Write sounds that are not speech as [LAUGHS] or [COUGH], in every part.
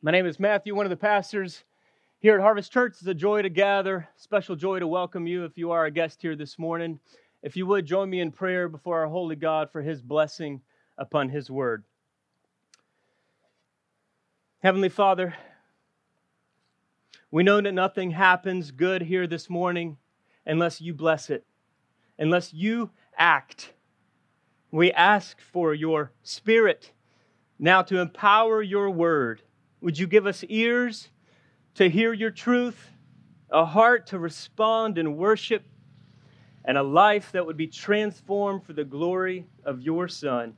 My name is Matthew, one of the pastors here at Harvest Church. It's a joy to gather, special joy to welcome you if you are a guest here this morning. If you would join me in prayer before our holy God for his blessing upon his word. Heavenly Father, we know that nothing happens good here this morning unless you bless it, unless you act. We ask for your spirit now to empower your word would you give us ears to hear your truth, a heart to respond and worship, and a life that would be transformed for the glory of your Son?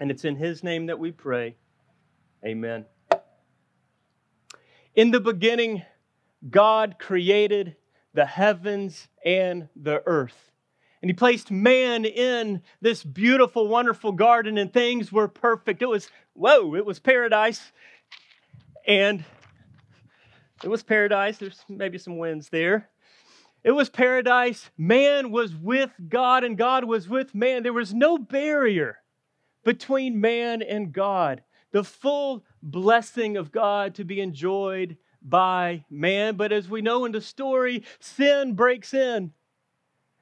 And it's in His name that we pray. Amen. In the beginning, God created the heavens and the earth. And he placed man in this beautiful, wonderful garden, and things were perfect. It was, whoa, it was paradise. And it was paradise. There's maybe some winds there. It was paradise. Man was with God, and God was with man. There was no barrier between man and God. The full blessing of God to be enjoyed by man. But as we know in the story, sin breaks in.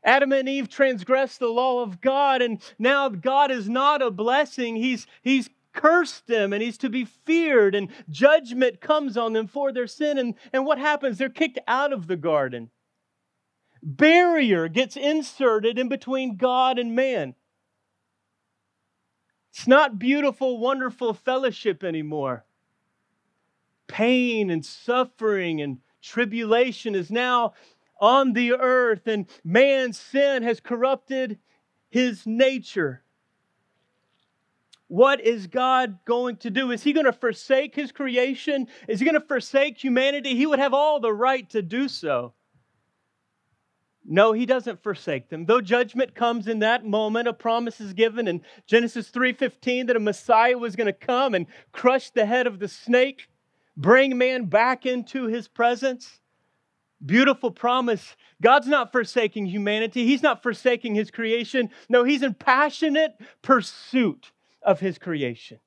Adam and Eve transgressed the law of God, and now God is not a blessing. He's, he's cursed them and he's to be feared, and judgment comes on them for their sin. And, and what happens? They're kicked out of the garden. Barrier gets inserted in between God and man. It's not beautiful, wonderful fellowship anymore. Pain and suffering and tribulation is now on the earth, and man's sin has corrupted his nature. What is God going to do? Is he going to forsake his creation? Is he going to forsake humanity? He would have all the right to do so. No, he doesn't forsake them. Though judgment comes in that moment, a promise is given in Genesis 3:15 that a Messiah was going to come and crush the head of the snake, bring man back into his presence. Beautiful promise. God's not forsaking humanity. He's not forsaking his creation. No, he's in passionate pursuit of his creation.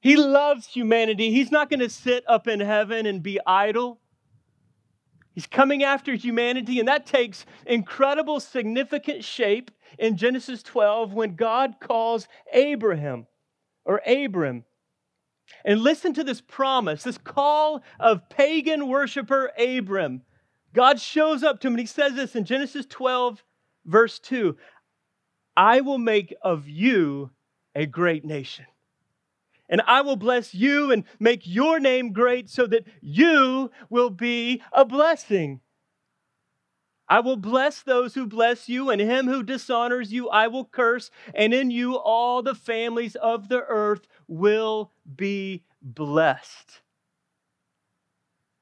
He loves humanity. He's not going to sit up in heaven and be idle. He's coming after humanity, and that takes incredible, significant shape in Genesis 12 when God calls Abraham or Abram. And listen to this promise, this call of pagan worshiper Abram. God shows up to him and he says this in Genesis 12, verse 2 I will make of you a great nation. And I will bless you and make your name great so that you will be a blessing. I will bless those who bless you, and him who dishonors you I will curse, and in you all the families of the earth will be blessed.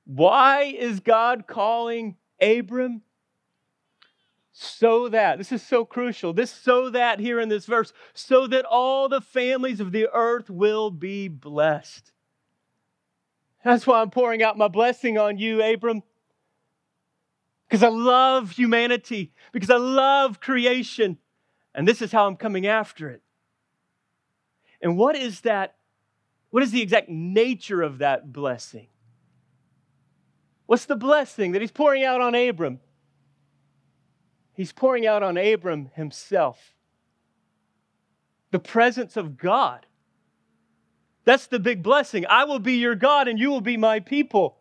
Why is God calling Abram so that, this is so crucial, this so that here in this verse, so that all the families of the earth will be blessed. That's why I'm pouring out my blessing on you, Abram. Because I love humanity, because I love creation, and this is how I'm coming after it. And what is that? What is the exact nature of that blessing? What's the blessing that he's pouring out on Abram? He's pouring out on Abram himself the presence of God. That's the big blessing. I will be your God and you will be my people.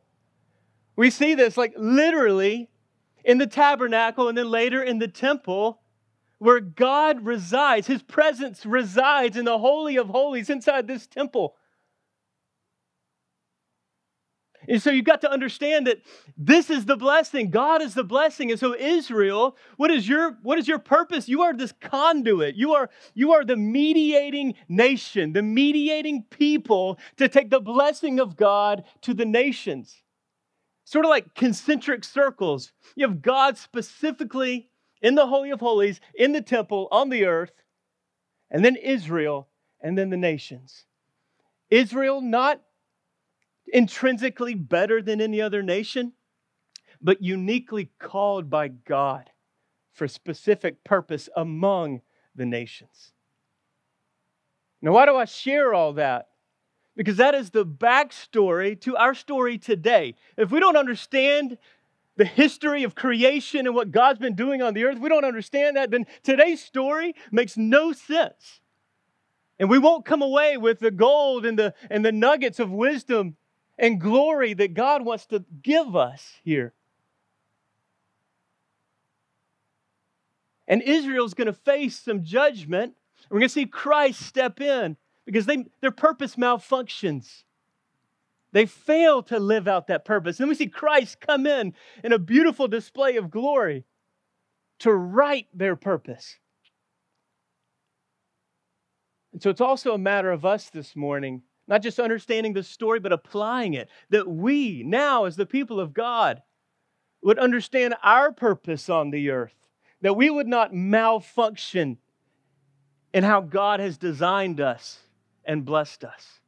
We see this like literally in the tabernacle and then later in the temple where God resides. His presence resides in the Holy of Holies inside this temple. And so you've got to understand that this is the blessing. God is the blessing. And so Israel, what is your what is your purpose? You are this conduit. You are you are the mediating nation, the mediating people to take the blessing of God to the nations. Sort of like concentric circles. You have God specifically in the holy of holies, in the temple, on the earth, and then Israel, and then the nations. Israel not intrinsically better than any other nation, but uniquely called by God for specific purpose among the nations. Now, why do I share all that? because that is the backstory to our story today. If we don't understand the history of creation and what God's been doing on the earth, we don't understand that, then today's story makes no sense. And we won't come away with the gold and the, and the nuggets of wisdom and glory that God wants to give us here. And Israel's going to face some judgment. We're going to see Christ step in because they, their purpose malfunctions. They fail to live out that purpose. And we see Christ come in in a beautiful display of glory to right their purpose. And so it's also a matter of us this morning, not just understanding the story, but applying it. That we, now as the people of God, would understand our purpose on the earth, that we would not malfunction in how God has designed us and blessed us.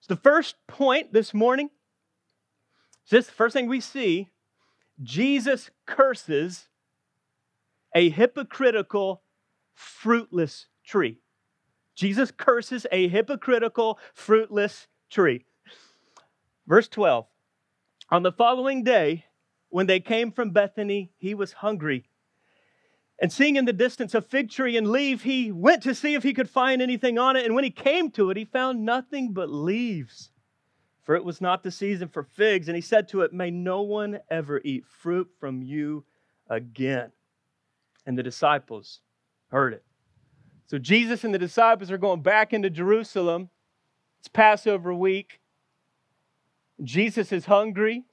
So, the first point this morning is this the first thing we see Jesus curses a hypocritical, fruitless tree. Jesus curses a hypocritical, fruitless tree. Verse 12 On the following day, when they came from Bethany, he was hungry. And seeing in the distance a fig tree and leaf, he went to see if he could find anything on it. And when he came to it, he found nothing but leaves, for it was not the season for figs. And he said to it, May no one ever eat fruit from you again. And the disciples heard it. So Jesus and the disciples are going back into Jerusalem. It's Passover week. Jesus is hungry.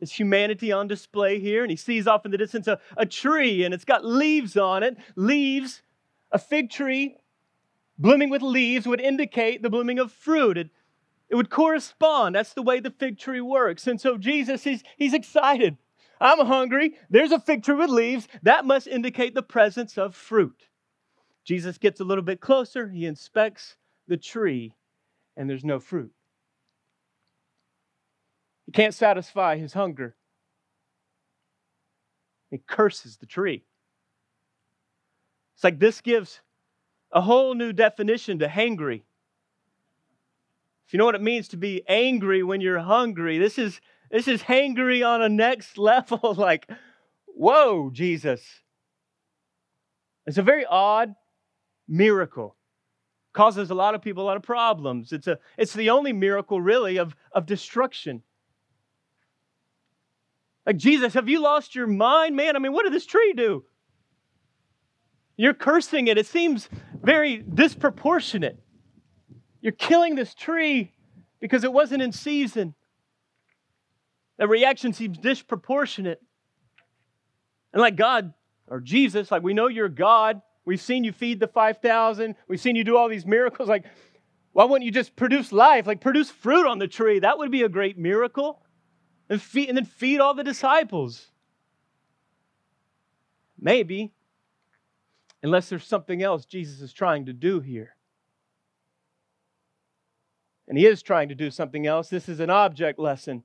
His humanity on display here, and he sees off in the distance a, a tree, and it's got leaves on it. Leaves, a fig tree blooming with leaves would indicate the blooming of fruit. It, it would correspond. That's the way the fig tree works. And so Jesus, he's, he's excited. I'm hungry. There's a fig tree with leaves. That must indicate the presence of fruit. Jesus gets a little bit closer. He inspects the tree, and there's no fruit. He can't satisfy his hunger. He curses the tree. It's like this gives a whole new definition to hangry. If you know what it means to be angry when you're hungry, this is this is hangry on a next [LAUGHS] level. like, whoa, Jesus. It's a very odd miracle. Causes a lot of people a lot of problems. It's a it's the only miracle really of, of destruction. Like, Jesus, have you lost your mind? Man, I mean, what did this tree do? You're cursing it. It seems very disproportionate. You're killing this tree because it wasn't in season. The reaction seems disproportionate. And like God or Jesus, like we know you're God. We've seen you feed the 5,000. We've seen you do all these miracles. Like, why wouldn't you just produce life? Like, produce fruit on the tree. That would be a great miracle and, feed, and then feed all the disciples. Maybe, unless there's something else Jesus is trying to do here. And he is trying to do something else. This is an object lesson.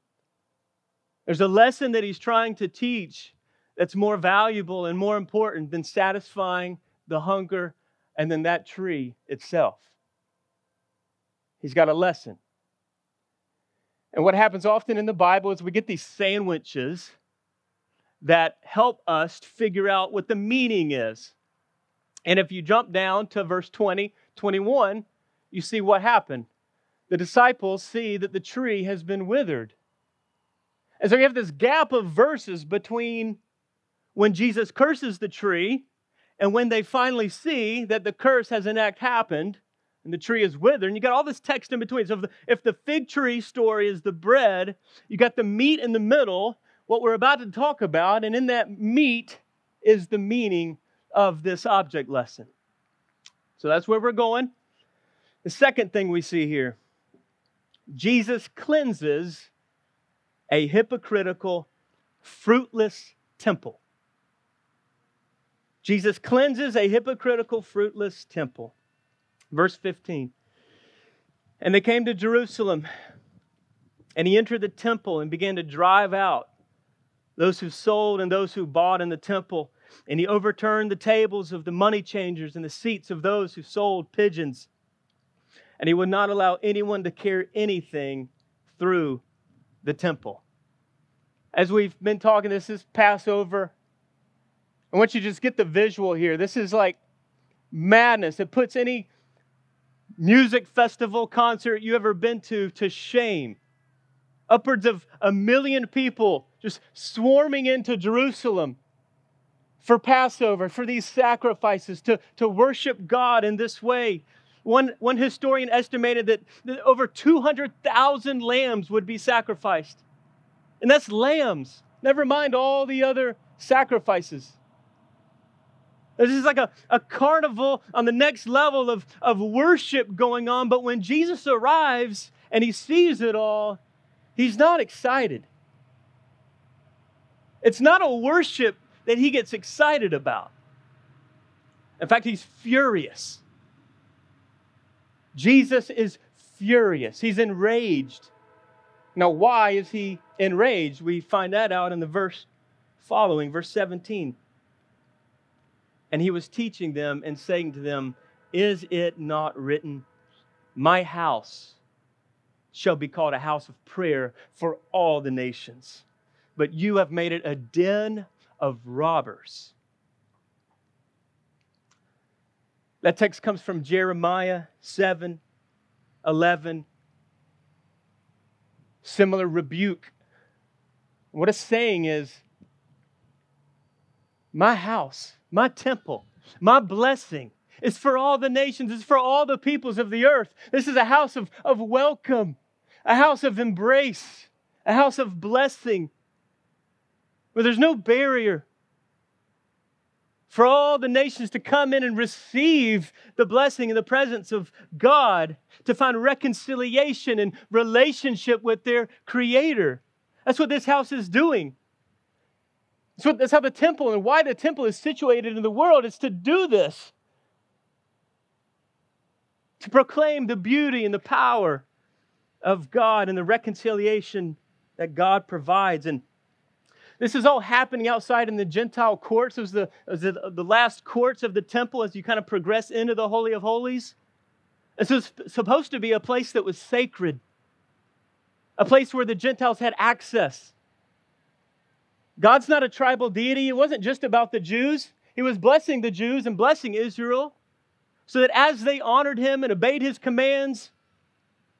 There's a lesson that he's trying to teach that's more valuable and more important than satisfying the hunger and then that tree itself. He's got a lesson. And what happens often in the Bible is we get these sandwiches that help us figure out what the meaning is. And if you jump down to verse 20, 21, you see what happened. The disciples see that the tree has been withered. And so you have this gap of verses between when Jesus curses the tree and when they finally see that the curse has in act happened and the tree is withered. And you got all this text in between. So if the, if the fig tree story is the bread, you got the meat in the middle, what we're about to talk about, and in that meat is the meaning of this object lesson. So that's where we're going. The second thing we see here Jesus cleanses a hypocritical, fruitless temple. Jesus cleanses a hypocritical, fruitless temple. Verse 15. And they came to Jerusalem, and he entered the temple and began to drive out those who sold and those who bought in the temple. And he overturned the tables of the money changers and the seats of those who sold pigeons. and he would not allow anyone to carry anything through the temple. As we've been talking, this is Passover. I want you to just get the visual here. This is like madness. It puts any music festival concert you ever been to to shame. Upwards of a million people just swarming into Jerusalem for Passover, for these sacrifices, to, to worship God in this way. One, one historian estimated that, that over 200,000 lambs would be sacrificed. And that's lambs, never mind all the other sacrifices. This is like a, a carnival on the next level of, of worship going on. But when Jesus arrives and he sees it all, he's not excited. It's not a worship that he gets excited about. In fact, he's furious. Jesus is furious. He's enraged. Now, why is he enraged? We find that out in the verse following, verse 17. And he was teaching them and saying to them, Is it not written, My house shall be called a house of prayer for all the nations? But you have made it a den of robbers. That text comes from Jeremiah 7 11. Similar rebuke. What it's saying is, My house my temple, my blessing is for all the nations, it's for all the peoples of the earth. This is a house of, of welcome, a house of embrace, a house of blessing, where there's no barrier for all the nations to come in and receive the blessing and the presence of God, to find reconciliation and relationship with their Creator. That's what this house is doing. So that's how the temple and why the temple is situated in the world is to do this. To proclaim the beauty and the power of God and the reconciliation that God provides. And this is all happening outside in the Gentile courts. It was the, it was the, the last courts of the temple as you kind of progress into the Holy of Holies. This was supposed to be a place that was sacred, a place where the Gentiles had access God's not a tribal deity. It wasn't just about the Jews. He was blessing the Jews and blessing Israel so that as they honored him and obeyed his commands,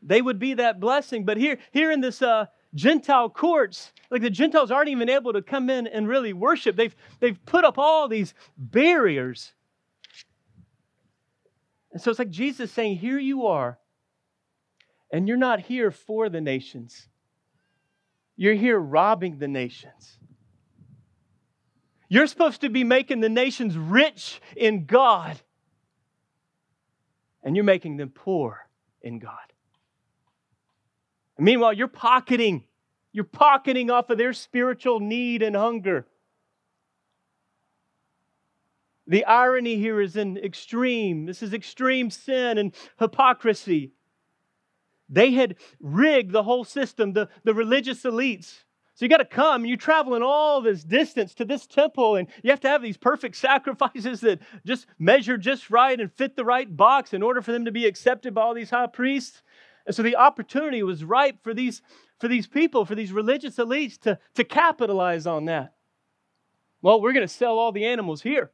they would be that blessing. But here, here in this uh, Gentile courts, like the Gentiles aren't even able to come in and really worship. They've, they've put up all these barriers. And so it's like Jesus saying, Here you are, and you're not here for the nations, you're here robbing the nations. You're supposed to be making the nations rich in God, and you're making them poor in God. And meanwhile, you're pocketing, you're pocketing off of their spiritual need and hunger. The irony here is in extreme. This is extreme sin and hypocrisy. They had rigged the whole system, the, the religious elites so you got to come, you're traveling all this distance to this temple, and you have to have these perfect [LAUGHS] sacrifices that just measure just right and fit the right box in order for them to be accepted by all these high priests. And so the opportunity was ripe for these, for these people, for these religious elites to, to capitalize on that. Well, we're going to sell all the animals here.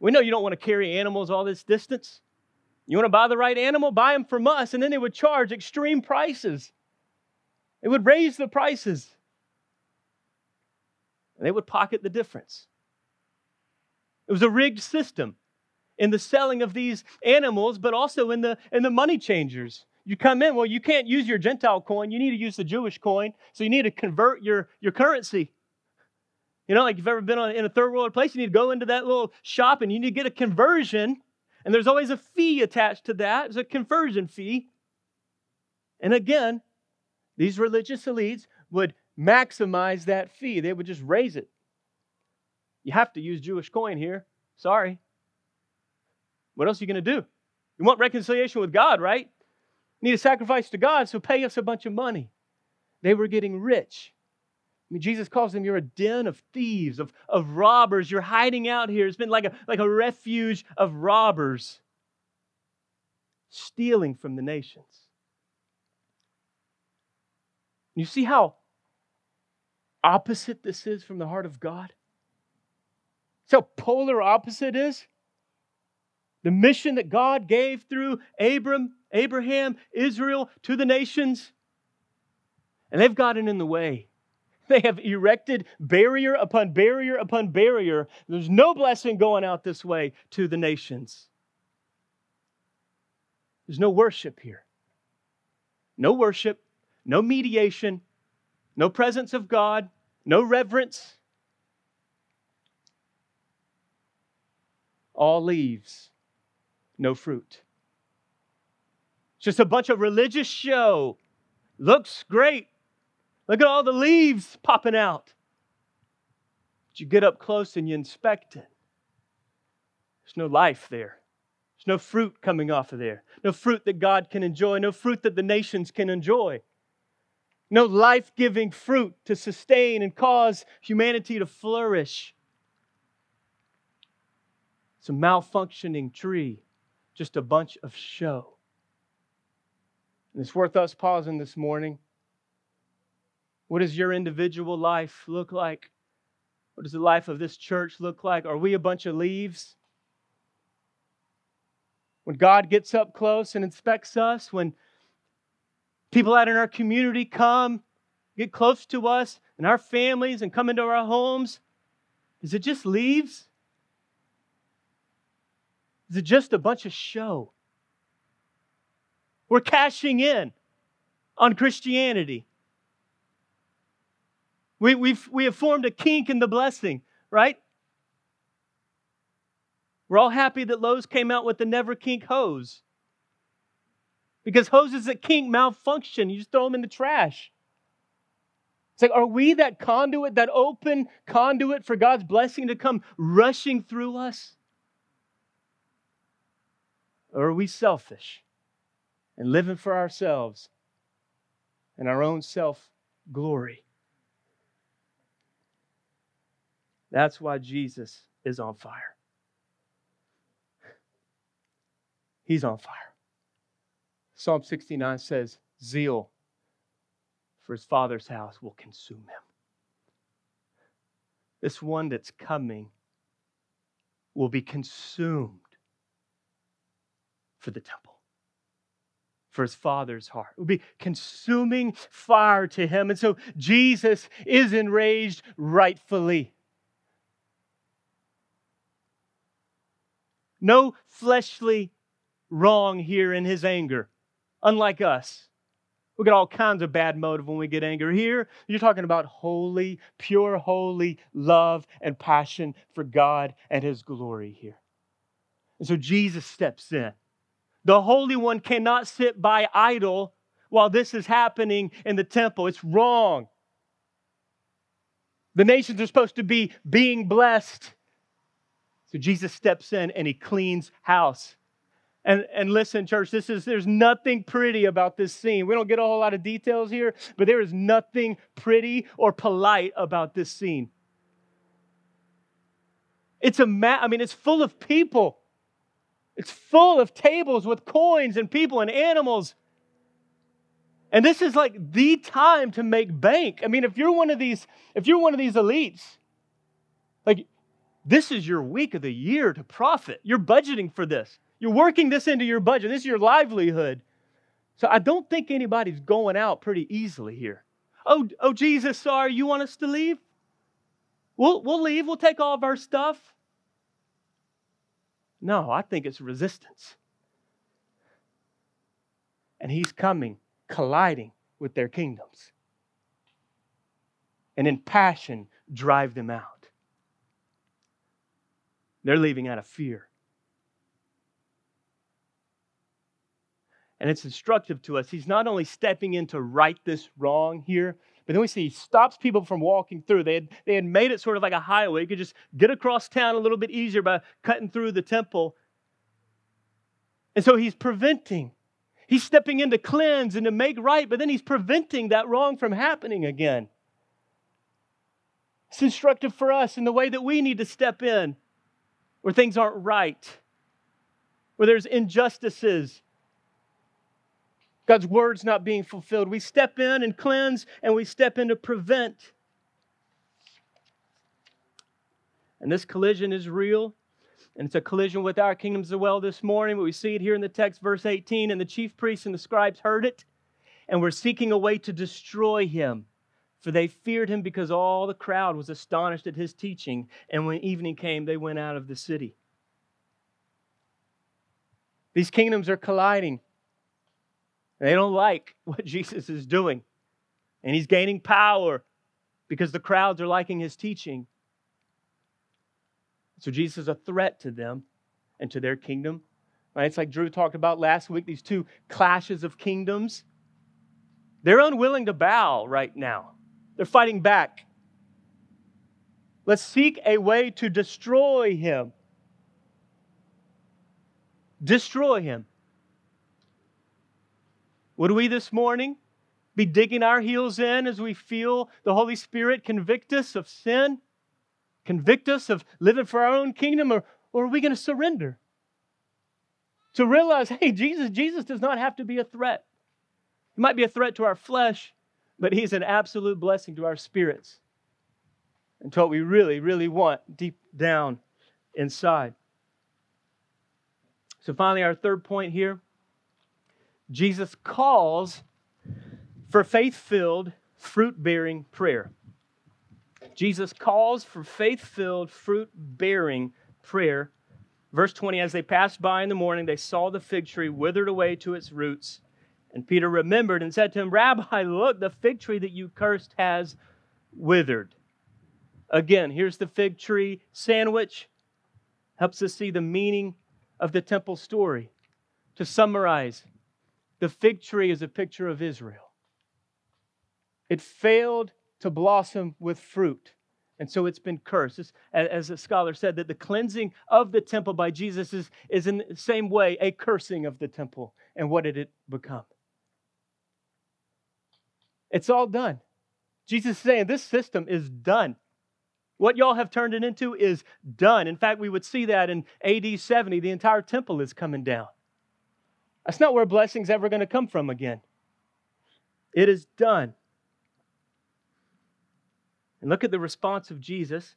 We know you don't want to carry animals all this distance. You want to buy the right animal? Buy them from us. And then they would charge extreme prices. It would raise the prices. And they would pocket the difference. It was a rigged system in the selling of these animals, but also in the, in the money changers. You come in, well, you can't use your Gentile coin. You need to use the Jewish coin. So you need to convert your, your currency. You know, like you've ever been on, in a third world place, you need to go into that little shop and you need to get a conversion. And there's always a fee attached to that. It's a conversion fee. And again, these religious elites would maximize that fee, they would just raise it. You have to use Jewish coin here. Sorry. What else are you going to do? You want reconciliation with God, right? You need a sacrifice to God, so pay us a bunch of money. They were getting rich. I mean, Jesus calls them, you're a den of thieves, of, of robbers. You're hiding out here. It's been like a, like a refuge of robbers. stealing from the nations. You see how opposite this is from the heart of God? How polar opposite is? The mission that God gave through Abram, Abraham, Israel to the nations, and they've gotten in the way. They have erected barrier upon barrier upon barrier. There's no blessing going out this way to the nations. There's no worship here. No worship, no mediation, no presence of God, no reverence. All leaves, no fruit. Just a bunch of religious show. Looks great. Look at all the leaves popping out. But you get up close and you inspect it. There's no life there. There's no fruit coming off of there. No fruit that God can enjoy. No fruit that the nations can enjoy no life giving fruit to sustain and cause humanity to flourish. It's a malfunctioning tree, just a bunch of show. And it's worth us pausing this morning. What does your individual life look like? What does the life of this church look like? Are we a bunch of leaves? When God gets up close and inspects us, when People out in our community come, get close to us and our families and come into our homes. Is it just leaves? Is it just a bunch of show? We're cashing in on Christianity. We, we've, we have formed a kink in the blessing, right? We're all happy that Lowe's came out with the Never Kink hose. Because hoses that kink malfunction. You just throw them in the trash. It's like, are we that conduit, that open conduit for God's blessing to come rushing through us? Or are we selfish and living for ourselves and our own self glory? That's why Jesus is on fire. He's on fire. Psalm 69 says, Zeal for his father's house will consume him. This one that's coming will be consumed for the temple, for his father's heart. It will be consuming fire to him. And so Jesus is enraged rightfully. No fleshly wrong here in his anger unlike us. We get all kinds of bad motive when we get angry. Here, you're talking about holy, pure, holy love and passion for God and His glory here. And so Jesus steps in. The Holy One cannot sit by idle while this is happening in the temple. It's wrong. The nations are supposed to be being blessed. So Jesus steps in and he cleans house. And, and listen, church, this is there's nothing pretty about this scene. We don't get a whole lot of details here, but there is nothing pretty or polite about this scene. It's a ma- I mean, it's full of people. It's full of tables with coins and people and animals. And this is like the time to make bank. I mean, if you're one of these, if you're one of these elites, like this is your week of the year to profit. You're budgeting for this. You're working this into your budget. This is your livelihood. So I don't think anybody's going out pretty easily here. Oh, oh Jesus, sorry, you want us to leave? We'll, we'll leave. We'll take all of our stuff. No, I think it's resistance. And he's coming, colliding with their kingdoms. And in passion, drive them out. They're leaving out of fear. And it's instructive to us. He's not only stepping in to right this wrong here, but then we see he stops people from walking through. They had, they had made it sort of like a highway. You could just get across town a little bit easier by cutting through the temple. And so he's preventing. He's stepping in to cleanse and to make right, but then he's preventing that wrong from happening again. It's instructive for us in the way that we need to step in where things aren't right, where there's injustices, God's word's not being fulfilled. We step in and cleanse, and we step in to prevent. And this collision is real. And it's a collision with our kingdoms as well this morning. But we see it here in the text, verse 18. And the chief priests and the scribes heard it and were seeking a way to destroy him. For they feared him because all the crowd was astonished at his teaching. And when evening came, they went out of the city. These kingdoms are colliding. They don't like [LAUGHS] what Jesus is doing. And he's gaining power because the crowds are liking his teaching. So Jesus is a threat to them and to their kingdom. Right? It's like Drew talked about last week, these two clashes of kingdoms. They're unwilling to bow right now. They're fighting back. Let's seek a way to destroy him. Destroy him. Would we this morning be digging our heels in as we feel the Holy Spirit convict us of sin? convict us of living for our own kingdom, or, or are we going to surrender? To realize, hey, Jesus, Jesus does not have to be a threat. He might be a threat to our flesh, but he's an absolute blessing to our spirits and to what we really, really want deep down inside. So, finally, our third point here Jesus calls for faith filled, fruit bearing prayer. Jesus calls for faith filled, fruit bearing prayer. Verse 20 As they passed by in the morning, they saw the fig tree withered away to its roots. And Peter remembered and said to him, Rabbi, look, the fig tree that you cursed has withered. Again, here's the fig tree sandwich. Helps us see the meaning of the temple story. To summarize, the fig tree is a picture of Israel. It failed to blossom with fruit. And so it's been cursed. It's, as a scholar said, that the cleansing of the temple by Jesus is, is in the same way a cursing of the temple. And what did it become? It's all done. Jesus is saying this system is done. What y'all have turned it into is done. In fact, we would see that in AD 70, the entire temple is coming down. That's not where blessing's ever going to come from again. It is done. And look at the response of Jesus.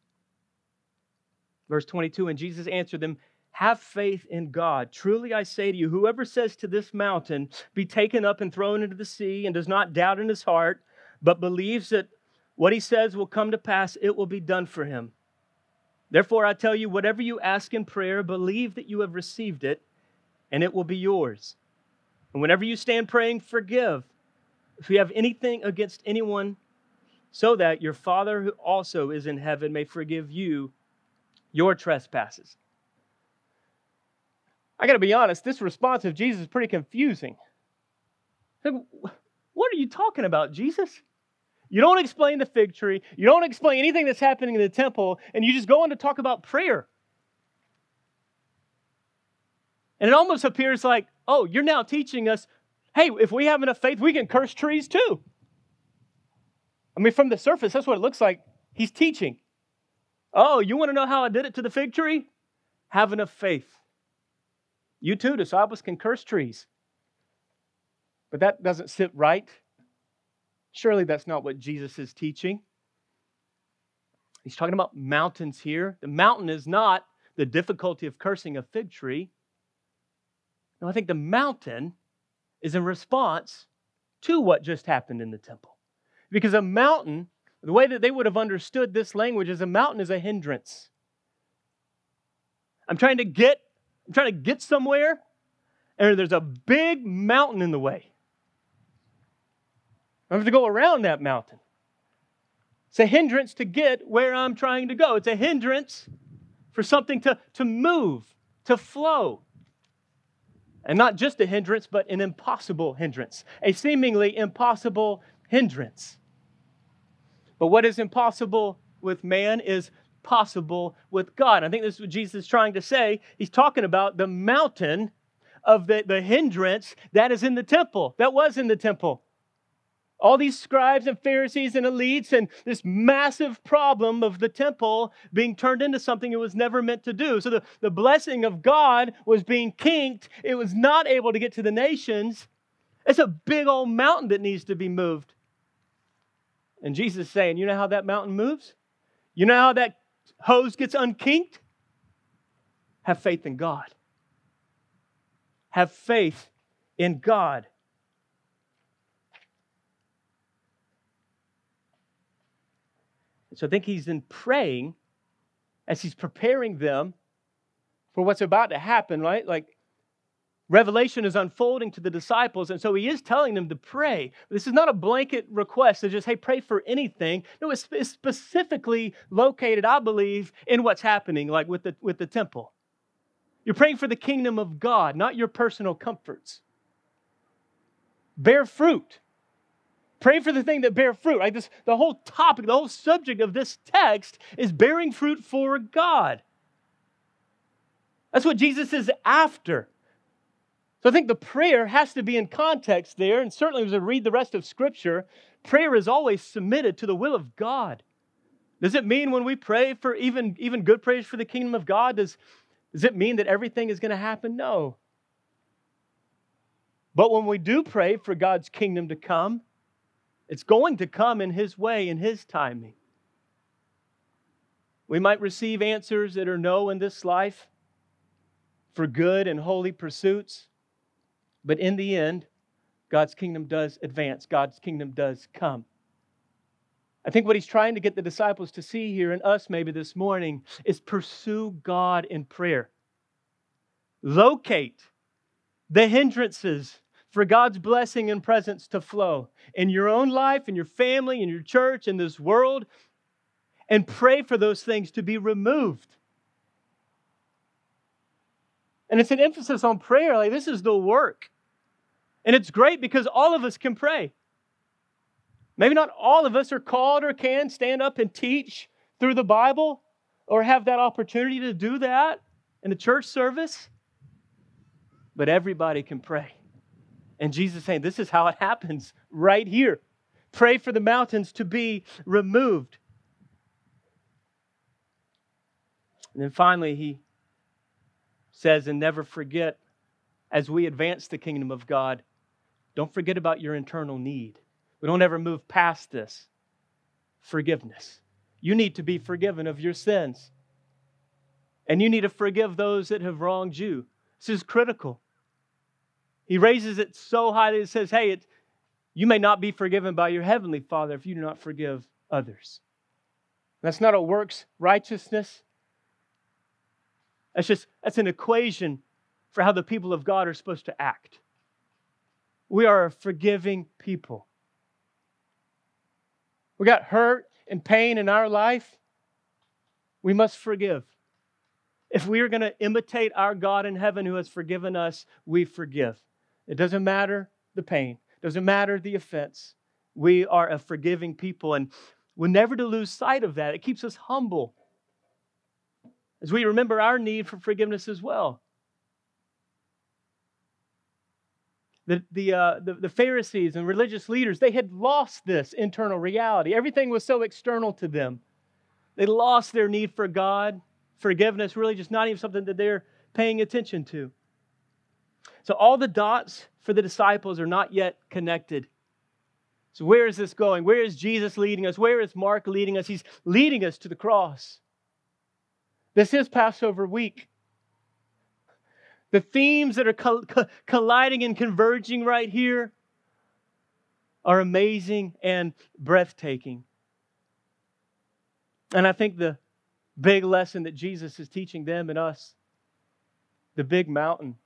Verse 22 And Jesus answered them, Have faith in God. Truly I say to you, whoever says to this mountain, Be taken up and thrown into the sea, and does not doubt in his heart, but believes that what he says will come to pass, it will be done for him. Therefore, I tell you, whatever you ask in prayer, believe that you have received it, and it will be yours. And whenever you stand praying, forgive. If you have anything against anyone, so that your Father who also is in heaven may forgive you your trespasses. I got to be honest, this response of Jesus is pretty confusing. What are you talking about, Jesus? You don't explain the fig tree, you don't explain anything that's happening in the temple, and you just go on to talk about prayer. And it almost appears like, oh, you're now teaching us hey, if we have enough faith, we can curse trees too. I mean, from the surface, that's what it looks like. He's teaching. Oh, you want to know how I did it to the fig tree? Have enough faith. You too, disciples, can curse trees. But that doesn't sit right. Surely that's not what Jesus is teaching. He's talking about mountains here. The mountain is not the difficulty of cursing a fig tree. I think the mountain is in response to what just happened in the temple. Because a mountain, the way that they would have understood this language is a mountain is a hindrance. I'm trying to get, I'm trying to get somewhere, and there's a big mountain in the way. I have to go around that mountain. It's a hindrance to get where I'm trying to go. It's a hindrance for something to, to move, to flow. And not just a hindrance, but an impossible hindrance, a seemingly impossible hindrance. But what is impossible with man is possible with God. I think this is what Jesus is trying to say. He's talking about the mountain of the, the hindrance that is in the temple, that was in the temple. All these scribes and Pharisees and elites, and this massive problem of the temple being turned into something it was never meant to do. So the, the blessing of God was being kinked. It was not able to get to the nations. It's a big old mountain that needs to be moved. And Jesus is saying, You know how that mountain moves? You know how that hose gets unkinked? Have faith in God. Have faith in God. So I think he's in praying as he's preparing them for what's about to happen, right? Like revelation is unfolding to the disciples, and so he is telling them to pray. This is not a blanket request to just, hey, pray for anything. No, it's specifically located, I believe, in what's happening, like with the, with the temple. You're praying for the kingdom of God, not your personal comforts. Bear fruit. Pray for the thing that bear fruit. Like this, the whole topic, the whole subject of this text is bearing fruit for God. That's what Jesus is after. So I think the prayer has to be in context there, and certainly as we read the rest of Scripture, prayer is always submitted to the will of God. Does it mean when we pray for even, even good prayers for the kingdom of God, does, does it mean that everything is going to happen? No. But when we do pray for God's kingdom to come, it's going to come in His way, in His timing. We might receive answers that are no in this life for good and holy pursuits, but in the end, God's kingdom does advance, God's kingdom does come. I think what he's trying to get the disciples to see here and us maybe this morning is pursue God in prayer. Locate the hindrances for God's blessing and presence to flow in your own life, in your family, in your church, in this world, and pray for those things to be removed. And it's an emphasis on prayer. Like, this is the work. And it's great because all of us can pray. Maybe not all of us are called or can stand up and teach through the Bible or have that opportunity to do that in a church service, but everybody can pray. And Jesus saying, This is how it happens right here. Pray for the mountains to be removed. And then finally, he says, And never forget, as we advance the kingdom of God, don't forget about your internal need. We don't ever move past this. Forgiveness. You need to be forgiven of your sins. And you need to forgive those that have wronged you. This is critical. He raises it so high that it says, hey, it, you may not be forgiven by your heavenly Father if you do not forgive others. That's not a works righteousness. That's just that's an equation for how the people of God are supposed to act. We are a forgiving people. We got hurt and pain in our life. We must forgive. If we are going to imitate our God in heaven who has forgiven us, we forgive. It doesn't matter the pain, doesn't matter the offense. We are a forgiving people, and we're never to lose sight of that. It keeps us humble as we remember our need for forgiveness as well. The, the, uh, the, the Pharisees and religious leaders, they had lost this internal reality. Everything was so external to them. They lost their need for God. Forgiveness really just not even something that they're paying attention to. So all the dots for the disciples are not yet connected. So where is this going? Where is Jesus leading us? Where is Mark leading us? He's leading us to the cross. This is Passover week. The themes that are colliding and converging right here are amazing and breathtaking. And I think the big lesson that Jesus is teaching them and us, the big mountain,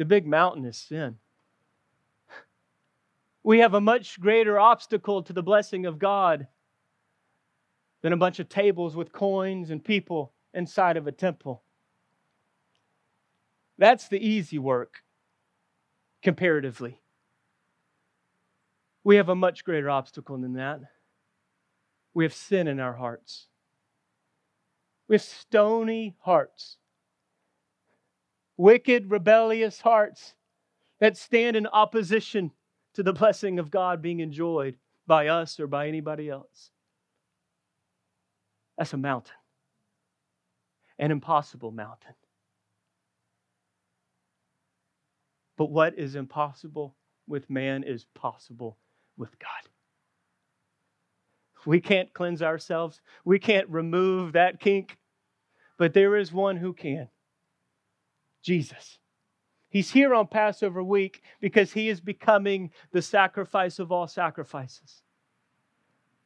the big mountain is sin. We have a much greater obstacle to the blessing of God than a bunch of tables with coins and people inside of a temple. That's the easy work, comparatively. We have a much greater obstacle than that. We have sin in our hearts. We have stony hearts wicked, rebellious hearts that stand in opposition to the blessing of God being enjoyed by us or by anybody else. That's a mountain, an impossible mountain. But what is impossible with man is possible with God. We can't cleanse ourselves, we can't remove that kink, but there is one who can Jesus. He's here on Passover week because he is becoming the sacrifice of all sacrifices.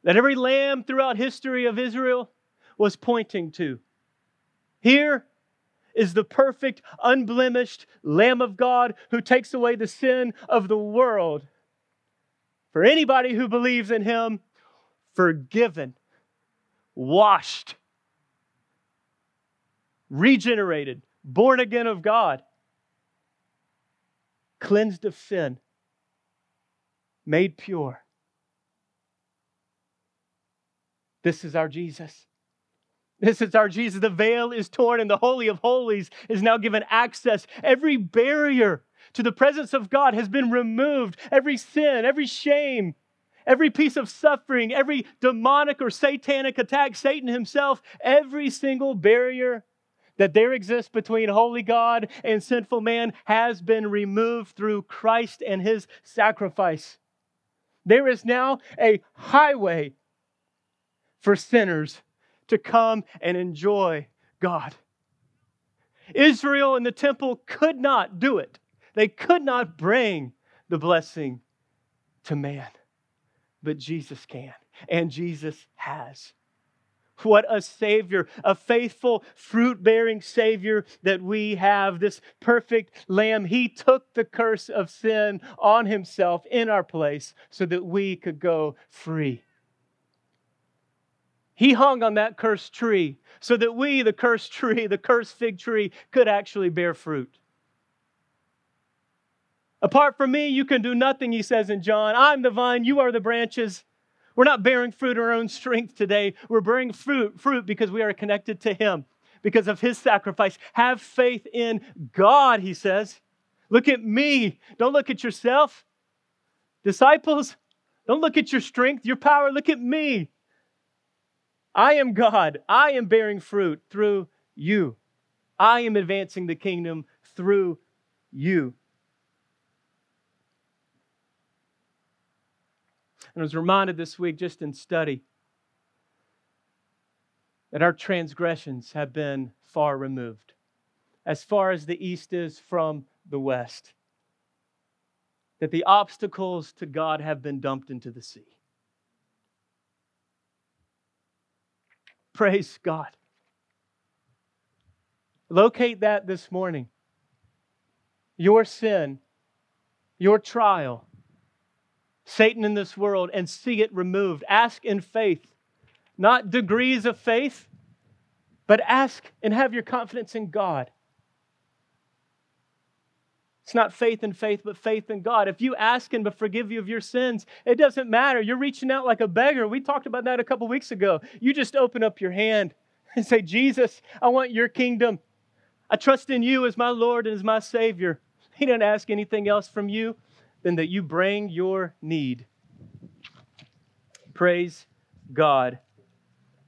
That every lamb throughout history of Israel was pointing to. Here is the perfect, unblemished Lamb of God who takes away the sin of the world. For anybody who believes in him, forgiven, washed, regenerated, born again of God, cleansed of sin, made pure. This is our Jesus. This is our Jesus. The veil is torn, and the Holy of Holies is now given access. Every barrier to the presence of God has been removed. Every sin, every shame, every piece of suffering, every demonic or satanic attack, Satan himself, every single barrier that there exists between holy God and sinful man has been removed through Christ and his sacrifice. There is now a highway for sinners to come and enjoy God. Israel and the temple could not do it. They could not bring the blessing to man, but Jesus can, and Jesus has. What a Savior, a faithful, fruit bearing Savior that we have, this perfect Lamb. He took the curse of sin on Himself in our place so that we could go free. He hung on that cursed tree so that we, the cursed tree, the cursed fig tree, could actually bear fruit. Apart from me, you can do nothing, he says in John. I'm the vine, you are the branches. We're not bearing fruit in our own strength today. We're bearing fruit, fruit because we are connected to Him, because of His sacrifice. Have faith in God, He says. Look at me. Don't look at yourself. Disciples, don't look at your strength, your power. Look at me. I am God. I am bearing fruit through you. I am advancing the kingdom through you. And I was reminded this week, just in study, that our transgressions have been far removed, as far as the east is from the west. That the obstacles to God have been dumped into the sea. Praise God. Locate that this morning. Your sin, your trial, Satan in this world and see it removed. Ask in faith, not degrees of faith, but ask and have your confidence in God. It's not faith in faith, but faith in God. If you ask Him to forgive you of your sins, it doesn't matter. You're reaching out like a beggar. We talked about that a couple weeks ago. You just open up your hand [LAUGHS] and say, Jesus, I want your kingdom. I trust in you as my Lord and as my Savior. He doesn't ask anything else from you than that you bring your need. Praise God.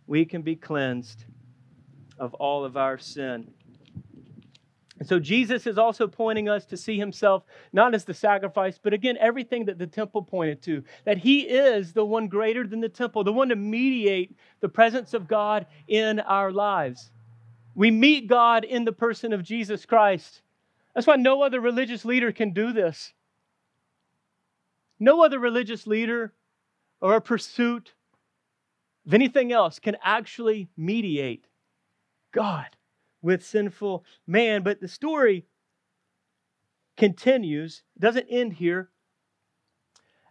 We can be cleansed of all of our sin. And so Jesus is also pointing us to see himself not as the sacrifice, but again, everything that the temple pointed to, that he is the one greater than the temple, the one to mediate the presence of God in our lives. We meet God in the person of Jesus Christ. That's why no other religious leader can do this. No other religious leader or a pursuit of anything else can actually mediate God with sinful man. But the story continues, doesn't end here.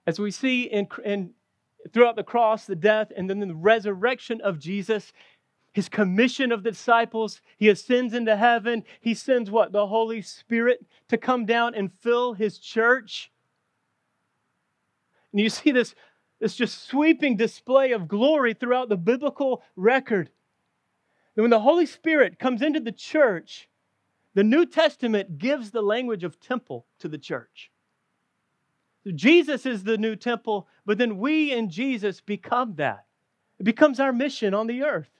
As we see in, in throughout the cross, the death, and then the resurrection of Jesus, his commission of the disciples, he ascends into heaven. He sends what? The Holy Spirit to come down and fill his church. And you see this, this just sweeping display of glory throughout the biblical record. And when the Holy Spirit comes into the church, the New Testament gives the language of temple to the church. Jesus is the new temple, but then we in Jesus become that. It becomes our mission on the earth.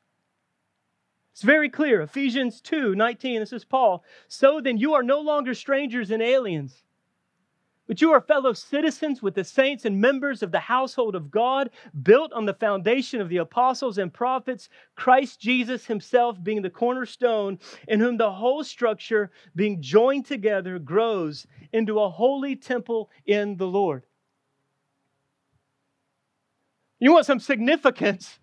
It's very clear. Ephesians 2 19, this is Paul. So then you are no longer strangers and aliens but you are fellow citizens with the saints and members of the household of God, built on the foundation of the apostles and prophets, Christ Jesus himself being the cornerstone, in whom the whole structure, being joined together, grows into a holy temple in the Lord. You want some significance?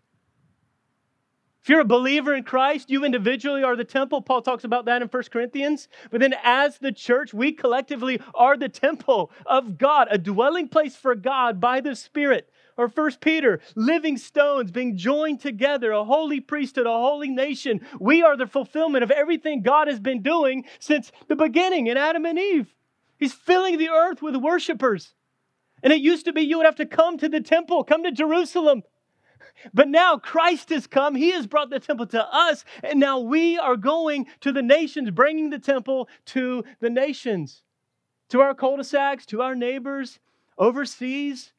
If you're a believer in Christ, you individually are the temple. Paul talks about that in 1 Corinthians. But then, as the church, we collectively are the temple of God, a dwelling place for God by the Spirit. Or 1 Peter, living stones being joined together, a holy priesthood, a holy nation. We are the fulfillment of everything God has been doing since the beginning in Adam and Eve. He's filling the earth with worshipers. And it used to be you would have to come to the temple, come to Jerusalem but now Christ has come. He has brought the temple to us. And now we are going to the nations, bringing the temple to the nations, to our cul de sacs, to our neighbors, overseas.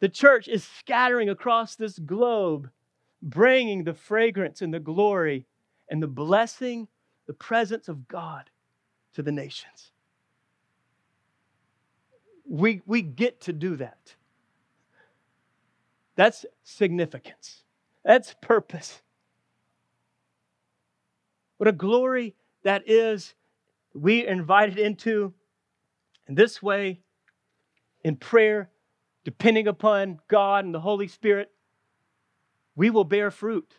The church is scattering across this globe, bringing the fragrance and the glory and the blessing, the presence of God to the nations. We, we get to do that. That's significance. That's purpose. What a glory that is we are invited into in this way in prayer, depending upon God and the Holy Spirit, we will bear fruit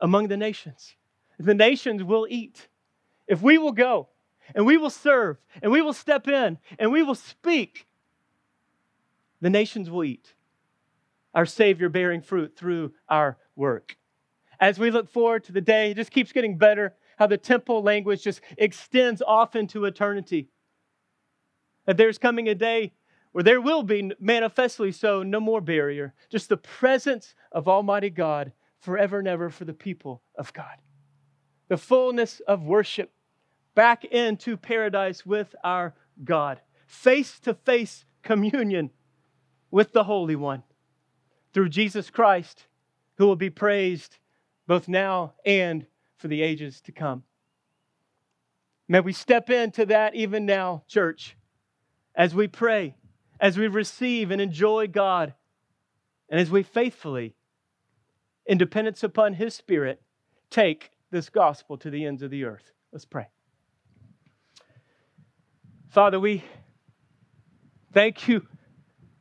among the nations. The nations will eat. If we will go and we will serve and we will step in and we will speak, the nations will eat our Savior bearing fruit through our work. As we look forward to the day, it just keeps getting better, how the temple language just extends off into eternity. That there's coming a day where there will be manifestly so no more barrier, just the presence of Almighty God forever and ever for the people of God. The fullness of worship back into paradise with our God, face to face communion with the Holy One through Jesus Christ, who will be praised both now and for the ages to come. May we step into that even now, church, as we pray, as we receive and enjoy God, and as we faithfully, in dependence upon His Spirit, take this gospel to the ends of the earth. Let's pray. Father, we thank you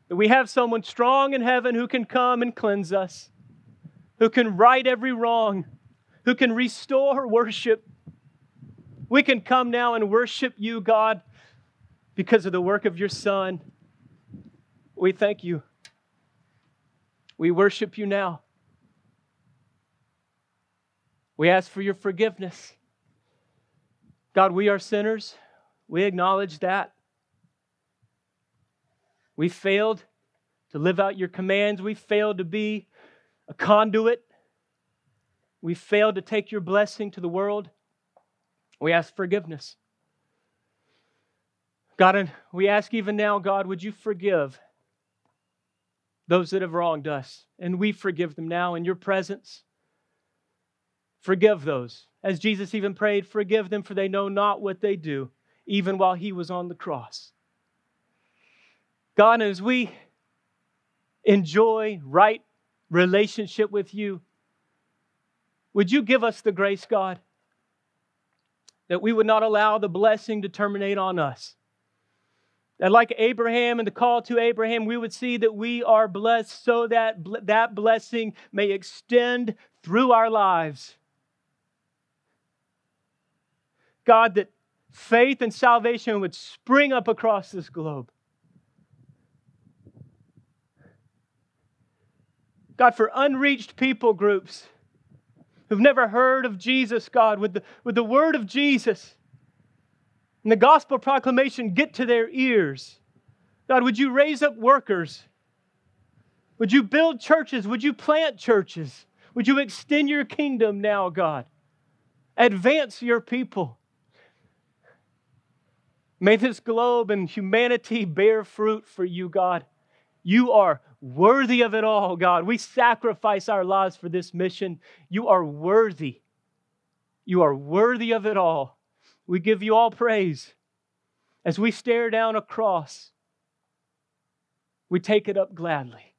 that we have someone strong in heaven who can come and cleanse us, who can right every wrong, who can restore worship. We can come now and worship you, God, because of the work of your Son. We thank you. We worship you now. We ask for your forgiveness. God, we are sinners. We acknowledge that. We failed to live out your commands. We failed to be a conduit. We failed to take your blessing to the world. We ask forgiveness. God, and we ask even now, God, would you forgive those that have wronged us? And we forgive them now in your presence. Forgive those. As Jesus even prayed, forgive them, for they know not what they do, even while he was on the cross. God, as we enjoy right relationship with you, would you give us the grace, God, that we would not allow the blessing to terminate on us? That, like Abraham and the call to Abraham, we would see that we are blessed so that that blessing may extend through our lives. God, that faith and salvation would spring up across this globe. God, for unreached people groups who've never heard of Jesus, God, with the, with the word of Jesus and the gospel proclamation get to their ears. God, would you raise up workers? Would you build churches? Would you plant churches? Would you extend your kingdom now, God? Advance your people. May this globe and humanity bear fruit for you, God. You are worthy of it all, God. We sacrifice our lives for this mission. You are worthy. You are worthy of it all. We give you all praise. As we stare down a cross, we take it up gladly.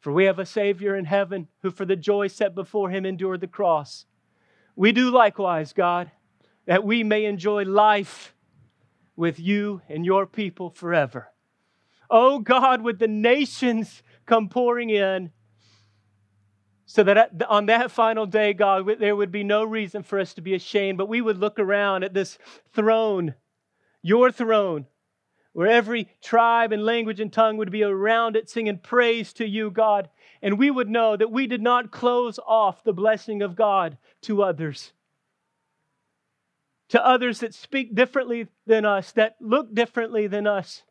For we have a Savior in heaven who, for the joy set before him, endured the cross. We do likewise, God, that we may enjoy life with you and your people forever. Oh God, would the nations come pouring in so that on that final day, God, there would be no reason for us to be ashamed, but we would look around at this throne, your throne, where every tribe and language and tongue would be around it singing praise to you, God. And we would know that we did not close off the blessing of God to others. To others that speak differently than us, that look differently than us.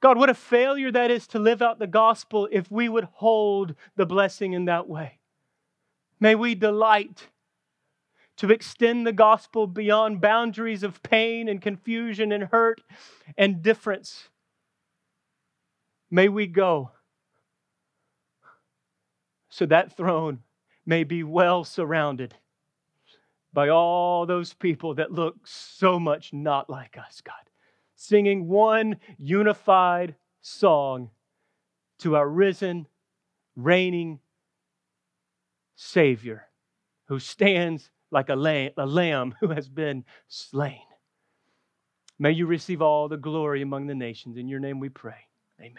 God, what a failure that is to live out the gospel if we would hold the blessing in that way. May we delight to extend the gospel beyond boundaries of pain and confusion and hurt and difference. May we go so that throne may be well surrounded by all those people that look so much not like us, God, singing one unified song to our risen, reigning Savior who stands like a lamb, a lamb who has been slain. May you receive all the glory among the nations. In your name we pray. Amen.